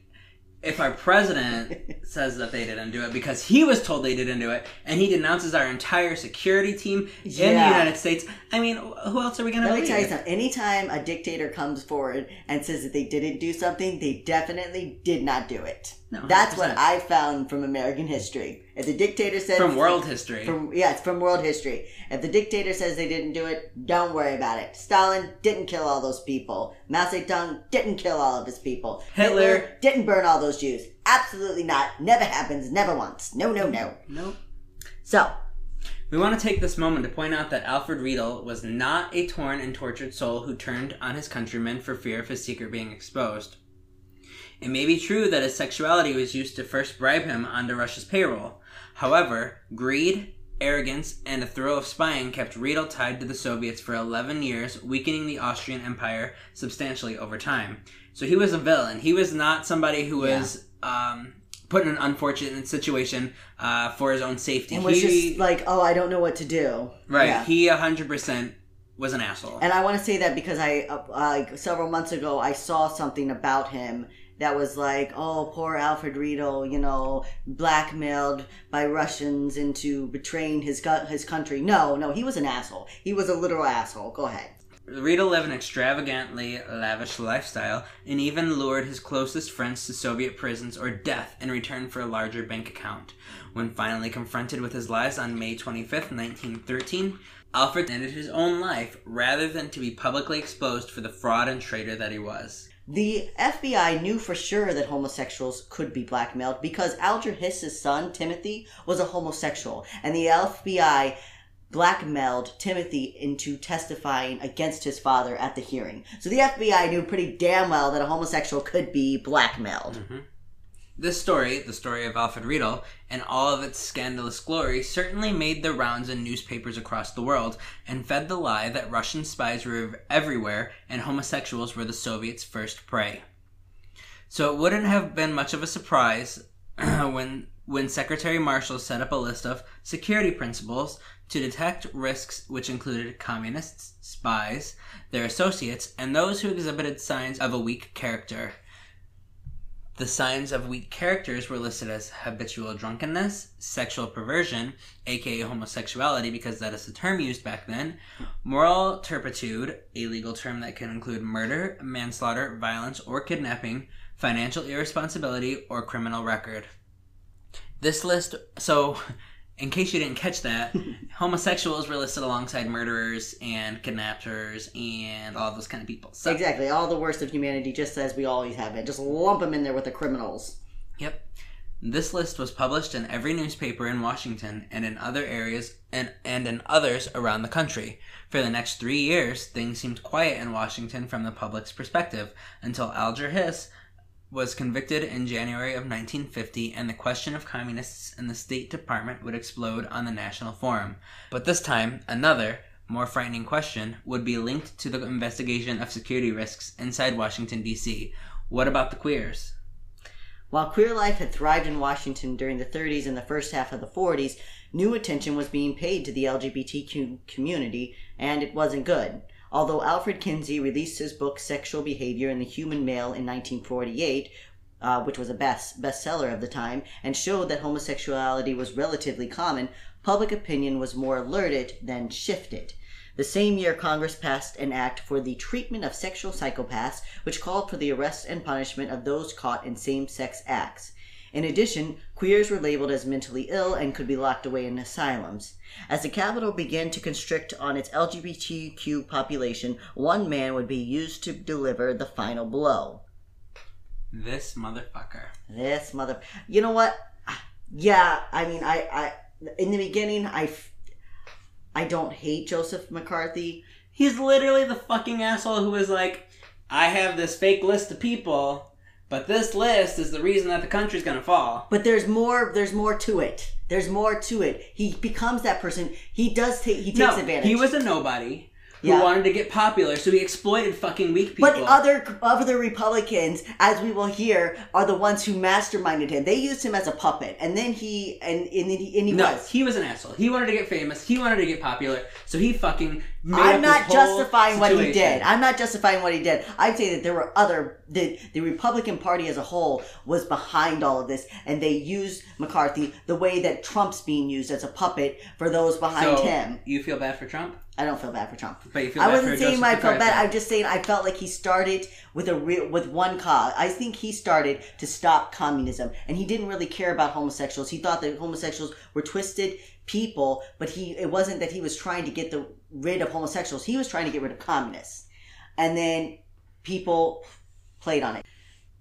if our president says that they didn't do it because he was told they didn't do it and he denounces our entire security team yeah. in the United States, I mean, who else are we going to Let me tell you something. Anytime a dictator comes forward and says that they didn't do something, they definitely did not do it. No, That's what I found from American history. If the dictator says from world history, from yeah, it's from world history. If the dictator says they didn't do it, don't worry about it. Stalin didn't kill all those people. Mao Zedong didn't kill all of his people. Hitler, Hitler didn't burn all those Jews. Absolutely not. Never happens. Never once. No, no, no. Nope. So, we want to take this moment to point out that Alfred Redl was not a torn and tortured soul who turned on his countrymen for fear of his secret being exposed. It may be true that his sexuality was used to first bribe him onto Russia's payroll. However, greed, arrogance, and a thrill of spying kept Redl tied to the Soviets for 11 years, weakening the Austrian Empire substantially over time. So he was a villain. He was not somebody who was yeah. um, put in an unfortunate situation uh, for his own safety. And was he, just like, oh, I don't know what to do. Right. Yeah. He 100% was an asshole. And I want to say that because I, uh, uh, several months ago, I saw something about him that was like, oh, poor Alfred Redl, you know, blackmailed by Russians into betraying his his country. No, no, he was an asshole. He was a literal asshole. Go ahead. Redl lived an extravagantly lavish lifestyle and even lured his closest friends to Soviet prisons or death in return for a larger bank account. When finally confronted with his lies on May 25, 1913, Alfred ended his own life rather than to be publicly exposed for the fraud and traitor that he was. The FBI knew for sure that homosexuals could be blackmailed because Alger Hiss's son, Timothy, was a homosexual, and the FBI blackmailed Timothy into testifying against his father at the hearing. So the FBI knew pretty damn well that a homosexual could be blackmailed. Mm-hmm. This story, the story of Alfred Redl, and all of its scandalous glory, certainly made the rounds in newspapers across the world and fed the lie that Russian spies were everywhere and homosexuals were the Soviets' first prey. So it wouldn't have been much of a surprise when when Secretary Marshall set up a list of security principles to detect risks which included communists, spies, their associates, and those who exhibited signs of a weak character. The signs of weak characters were listed as habitual drunkenness, sexual perversion, aka homosexuality, because that is the term used back then, moral turpitude, a legal term that can include murder, manslaughter, violence, or kidnapping, financial irresponsibility, or criminal record. This list, so in case you didn't catch that, homosexuals were listed alongside murderers and kidnappers and all those kind of people. So, Exactly, all the worst of humanity, just as we always have it. Just lump them in there with the criminals. Yep. This list was published in every newspaper in Washington and in other areas and, and in others around the country. For the next three years, things seemed quiet in Washington from the public's perspective until Alger Hiss was convicted in January of 1950 and the question of communists in the State Department would explode on the National Forum. But this time, another, more frightening question would be linked to the investigation of security risks inside Washington, D.C. What about the queers? While queer life had thrived in Washington during the 30s and the first half of the 40s, new attention was being paid to the LGBTQ community, and it wasn't good. Although Alfred Kinsey released his book Sexual Behavior in the Human Male in 1948, uh, which was a best bestseller of the time, and showed that homosexuality was relatively common, public opinion was more alerted than shifted. The same year, Congress passed an act for the treatment of sexual psychopaths, which called for the arrest and punishment of those caught in same sex acts. In addition, queers were labeled as mentally ill and could be locked away in asylums. As the capital began to constrict on its LGBTQ population, one man would be used to deliver the final blow. This motherfucker. This mother. You know what? Yeah, I mean, I, I, in the beginning, I, I don't hate Joseph McCarthy. He's literally the fucking asshole who was like, I have this fake list of people, but this list is the reason that the country's gonna fall. But there's more. There's more to it. There's more to it. He becomes that person. He does take. He takes No, advantage. he was a nobody who Yeah. wanted to get popular, so he exploited fucking weak people. But other other Republicans, as we will hear, are the ones who masterminded him. They used him as a puppet, and then he and and, he, and he no, was. he was an asshole. He wanted to get famous. He wanted to get popular, so he fucking I'm not justifying what he did. I'm not justifying what he did. I'd say that there were other the the Republican Party as a whole was behind all of this, and they used McCarthy the way that Trump's being used as a puppet for those behind so, him. You feel bad for Trump, I don't feel bad for Trump. but you feel I bad wasn't saying I felt bad. I'm just saying I felt like he started with a real with one cause. I think he started to stop communism, and he didn't really care about homosexuals. He thought that homosexuals were twisted people, but he it wasn't that he was trying to get the rid of homosexuals. He was trying to get rid of communists, and then people played on it.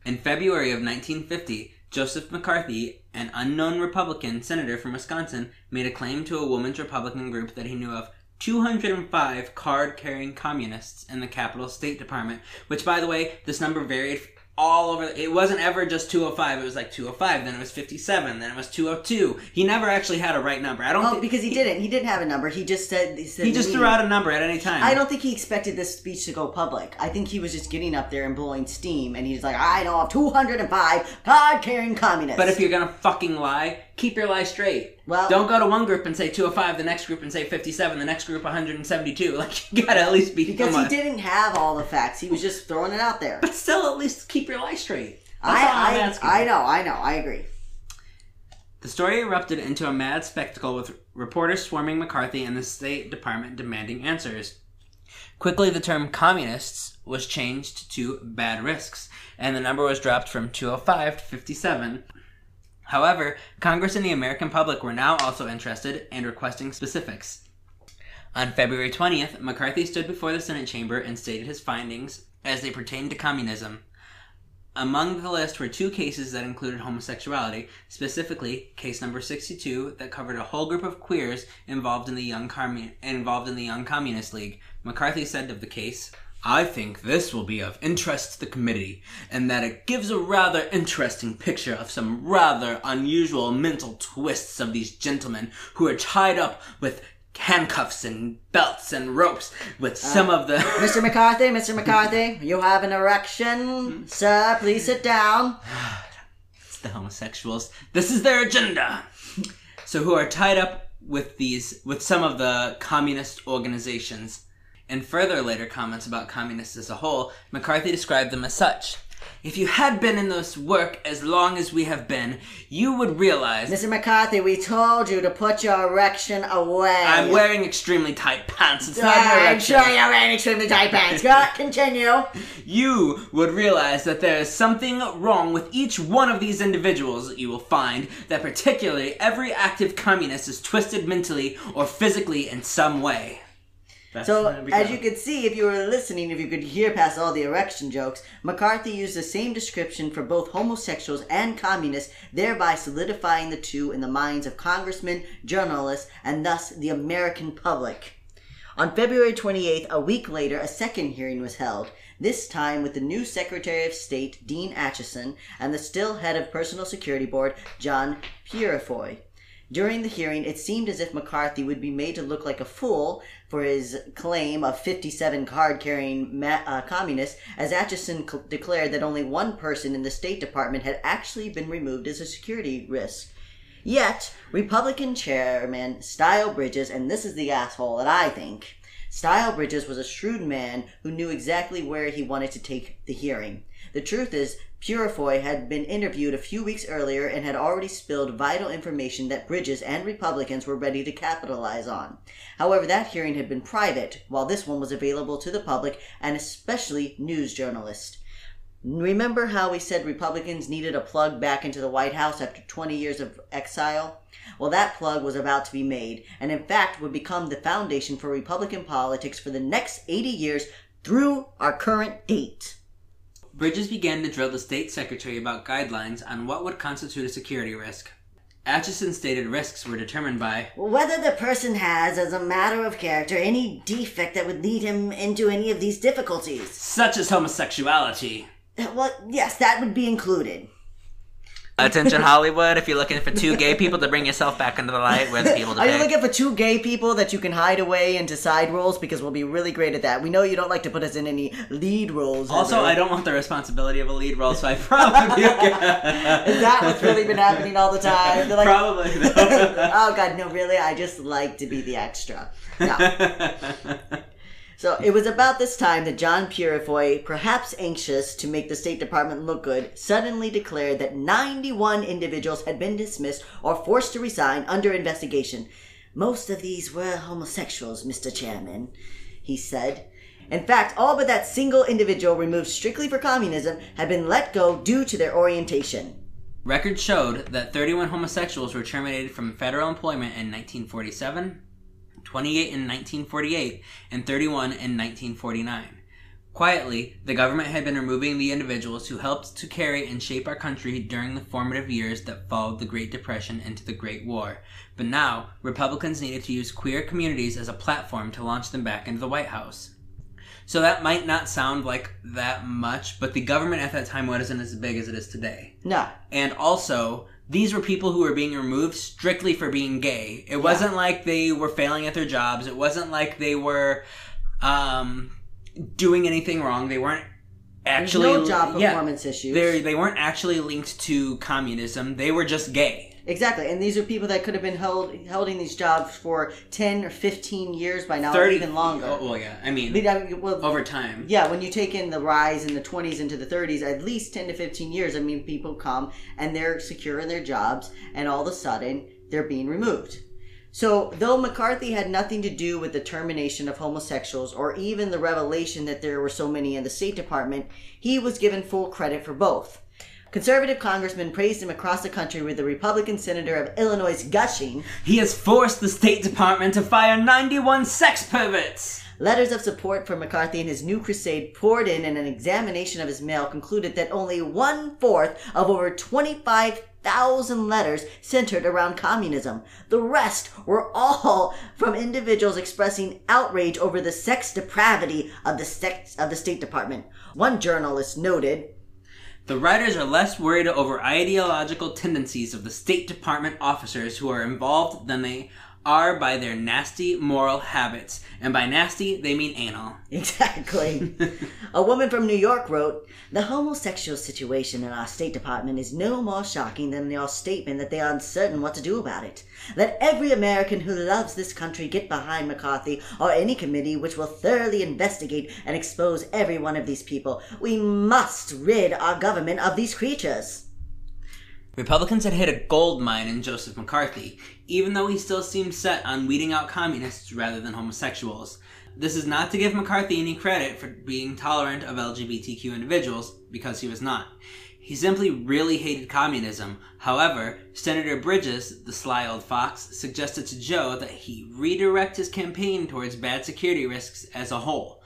In February of 1950, Joseph McCarthy, an unknown Republican senator from Wisconsin, made a claim to a women's Republican group that he knew of 205 card carrying communists in the Capitol State Department, which, by the way, this number varied all over. It wasn't ever just 205, it was like 205, then it was 57, then it was 202. He never actually had a right number. I don't Oh, because he didn't. He didn't have a number. He just said he said he just threw out a number at any time. I don't think he expected this speech to go public. I think he was just getting up there and blowing steam, and he's like, "I know of 205 God-carrying communists." But if you're gonna fucking lie, keep your lie straight. Well- don't go to one group and say 205, the next group and say 57, the next group 172. Like you gotta at least be because he didn't have all the facts, he was just throwing it out there. But still, at least keep your lie straight. That's I'm I, I know, I know, I agree. The story erupted into a mad spectacle with reporters swarming McCarthy and the State Department demanding answers. Quickly, the term communists was changed to bad risks, and the number was dropped from 205 to 57. However, Congress and the American public were now also interested and requesting specifics. On February 20th, McCarthy stood before the Senate chamber and stated his findings as they pertained to communism. Among the list were two cases that included homosexuality, specifically case number 62 that covered a whole group of queers involved in the Young Commun- involved in the Young Communist League. McCarthy said of the case, I think this will be of interest to the committee, and that it gives a rather interesting picture of some rather unusual mental twists of these gentlemen who are tied up with handcuffs and belts and ropes with uh, some of the Mr. McCarthy, Mr. McCarthy, you have an erection. Hmm? Sir, please sit down. it's the homosexuals. This is their agenda. So who are tied up with these with some of the communist organizations. In further later comments about communists as a whole, McCarthy described them as such. If you had been in this work as long as we have been, you would realize Mr. McCarthy, we told you to put your erection away. I'm wearing extremely tight pants. It's not an erection. I'm erection. sure you're wearing extremely tight pants. Go, continue. You would realize that there is something wrong with each one of these individuals. You will find that particularly every active communist is twisted mentally or physically in some way. That's So, as you could see, if you were listening, if you could hear past all the erection jokes, McCarthy used the same description for both homosexuals and communists, thereby solidifying the two in the minds of congressmen, journalists, and thus the American public. On February 28th, a week later, a second hearing was held, this time with the new Secretary of State, Dean Acheson, and the still head of Personal Security Board, John Peurifoy. During the hearing, it seemed as if McCarthy would be made to look like a fool for his claim of 57 card carrying ma- uh, communists, as Acheson cl- declared that only one person in the State Department had actually been removed as a security risk. Yet, Republican Chairman Styles Bridges, and this is the asshole that I think, Styles Bridges was a shrewd man who knew exactly where he wanted to take the hearing. The truth is, Peurifoy had been interviewed a few weeks earlier and had already spilled vital information that Bridges and Republicans were ready to capitalize on. However, that hearing had been private, while this one was available to the public and especially news journalists. Remember how we said Republicans needed a plug back into the White House after 20 years of exile? Well, that plug was about to be made, and in fact would become the foundation for Republican politics for the next 80 years through our current date. Bridges began to drill the state secretary about guidelines on what would constitute a security risk. Acheson stated risks were determined by Whether the person has, as a matter of character, any defect that would lead him into any of these difficulties. such as homosexuality. Well, yes, that would be included. Attention Hollywood, if you're looking for two gay people to bring yourself back into the light, we're the people to Are you pick. looking for two gay people that you can hide away into side roles? Because we'll be really great at that. We know you don't like to put us in any lead roles. Also, Heather. I don't want the responsibility of a lead role, so I probably Is that what's really been happening all the time? They're like, Probably though. oh god, no, really? I just like to be the extra. No. So it was about this time that John Peurifoy, perhaps anxious to make the State Department look good, suddenly declared that 91 individuals had been dismissed or forced to resign under investigation. Most of these were homosexuals, Mr. Chairman, he said. In fact, all but that single individual removed strictly for communism had been let go due to their orientation. Records showed that 31 homosexuals were terminated from federal employment in 1947, 28 in 1948, and 31 in 1949. Quietly, the government had been removing the individuals who helped to carry and shape our country during the formative years that followed the Great Depression into the Great War. But now, Republicans needed to use queer communities as a platform to launch them back into the White House. So that might not sound like that much, but the government at that time wasn't as big as it is today. No. And also, these were people who were being removed strictly for being gay. It wasn't like they were failing at their jobs. It wasn't like they were um, doing anything wrong. They weren't There's actually no job yeah, performance issues. They they weren't actually linked to communism. They were just gay. Exactly, and these are people that could have been held holding these jobs for ten or fifteen years by now, or Thirty even longer. Oh, well, yeah. I mean, I mean, well, over time. yeah, when you take in the rise in the twenties into the thirties, at least ten to fifteen years. I mean, people come and they're secure in their jobs, and all of a sudden they're being removed. So, though McCarthy had nothing to do with the termination of homosexuals or even the revelation that there were so many in the State Department, he was given full credit for both. Conservative congressmen praised him across the country with the Republican senator of Illinois gushing. He has forced the State Department to fire 91 sex perverts. Letters of support for McCarthy and his new crusade poured in, and an examination of his mail concluded that only one fourth of over 25,000 letters centered around communism. The rest were all from individuals expressing outrage over the sex depravity of the, sex, of the State Department. One journalist noted, The writers are less worried over ideological tendencies of the State Department officers who are involved than they are by their nasty moral habits. And by nasty, they mean anal. Exactly. a woman from New York wrote, The homosexual situation in our State Department is no more shocking than your statement that they are uncertain what to do about it. Let every American who loves this country get behind McCarthy or any committee which will thoroughly investigate and expose every one of these people. We must rid our government of these creatures. Republicans had hit a gold mine in Joseph McCarthy, even though he still seemed set on weeding out communists rather than homosexuals. This is not to give McCarthy any credit for being tolerant of LGBTQ individuals, because he was not. He simply really hated communism. However, Senator Bridges, the sly old fox, suggested to Joe that he redirect his campaign towards bad security risks as a whole.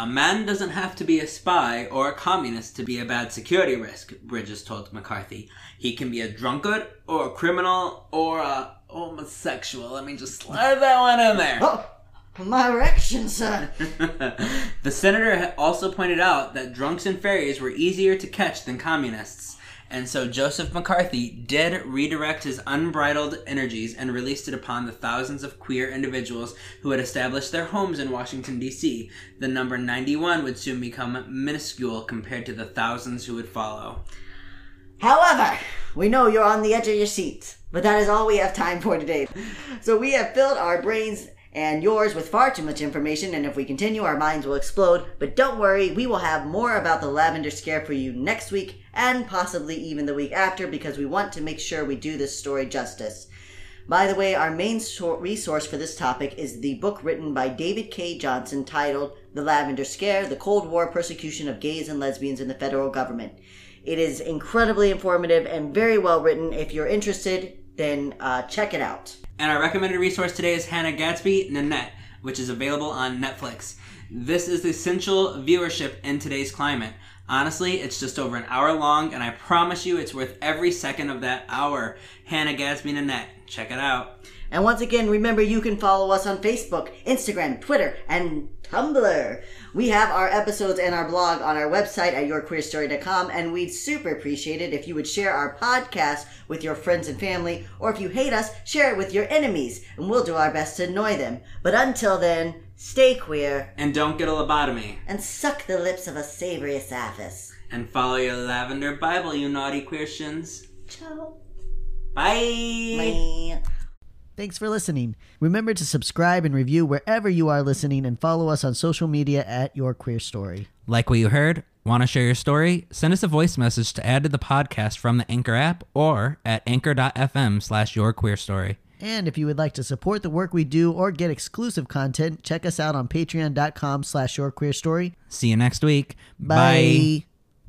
A man doesn't have to be a spy or a communist to be a bad security risk, Bridges told McCarthy. He can be a drunkard or a criminal or a homosexual. Let me just slide that one in there. Oh, my erection, sir. the senator also pointed out that drunks and fairies were easier to catch than communists. And so Joseph McCarthy did redirect his unbridled energies and released it upon the thousands of queer individuals who had established their homes in Washington, D.C. The number 91 would soon become minuscule compared to the thousands who would follow. However, we know you're on the edge of your seat, but that is all we have time for today. So we have filled our brains and yours with far too much information, and if we continue, our minds will explode. But don't worry, we will have more about the lavender scare for you next week and possibly even the week after because we want to make sure we do this story justice. By the way, our main resource for this topic is the book written by David K. Johnson titled The Lavender Scare The Cold War Persecution of Gays and Lesbians in the Federal Government. It is incredibly informative and very well written. If you're interested, then uh, check it out. And our recommended resource today is Hannah Gadsby Nanette, which is available on Netflix. This is essential viewership in today's climate. Honestly, it's just over an hour long, and I promise you it's worth every second of that hour. Hannah Gadsby Nanette. Check it out. And once again, remember you can follow us on Facebook, Instagram, Twitter, and Tumblr. We have our episodes and our blog on our website at yourqueerstory.com, and we'd super appreciate it if you would share our podcast with your friends and family, or if you hate us, share it with your enemies, and we'll do our best to annoy them. But until then, stay queer. And don't get a lobotomy. And suck the lips of a savory sapphic. And follow your lavender Bible, you naughty queershins. Ciao. Bye. Bye. Thanks for listening. Remember to subscribe and review wherever you are listening and follow us on social media at Your Queer Story. Like what you heard? Want to share your story? Send us a voice message to add to the podcast from the Anchor app or at anchor.fm slash your queer story. And if you would like to support the work we do or get exclusive content, check us out on patreon.com slash your queer story. See you next week. Bye. Bye.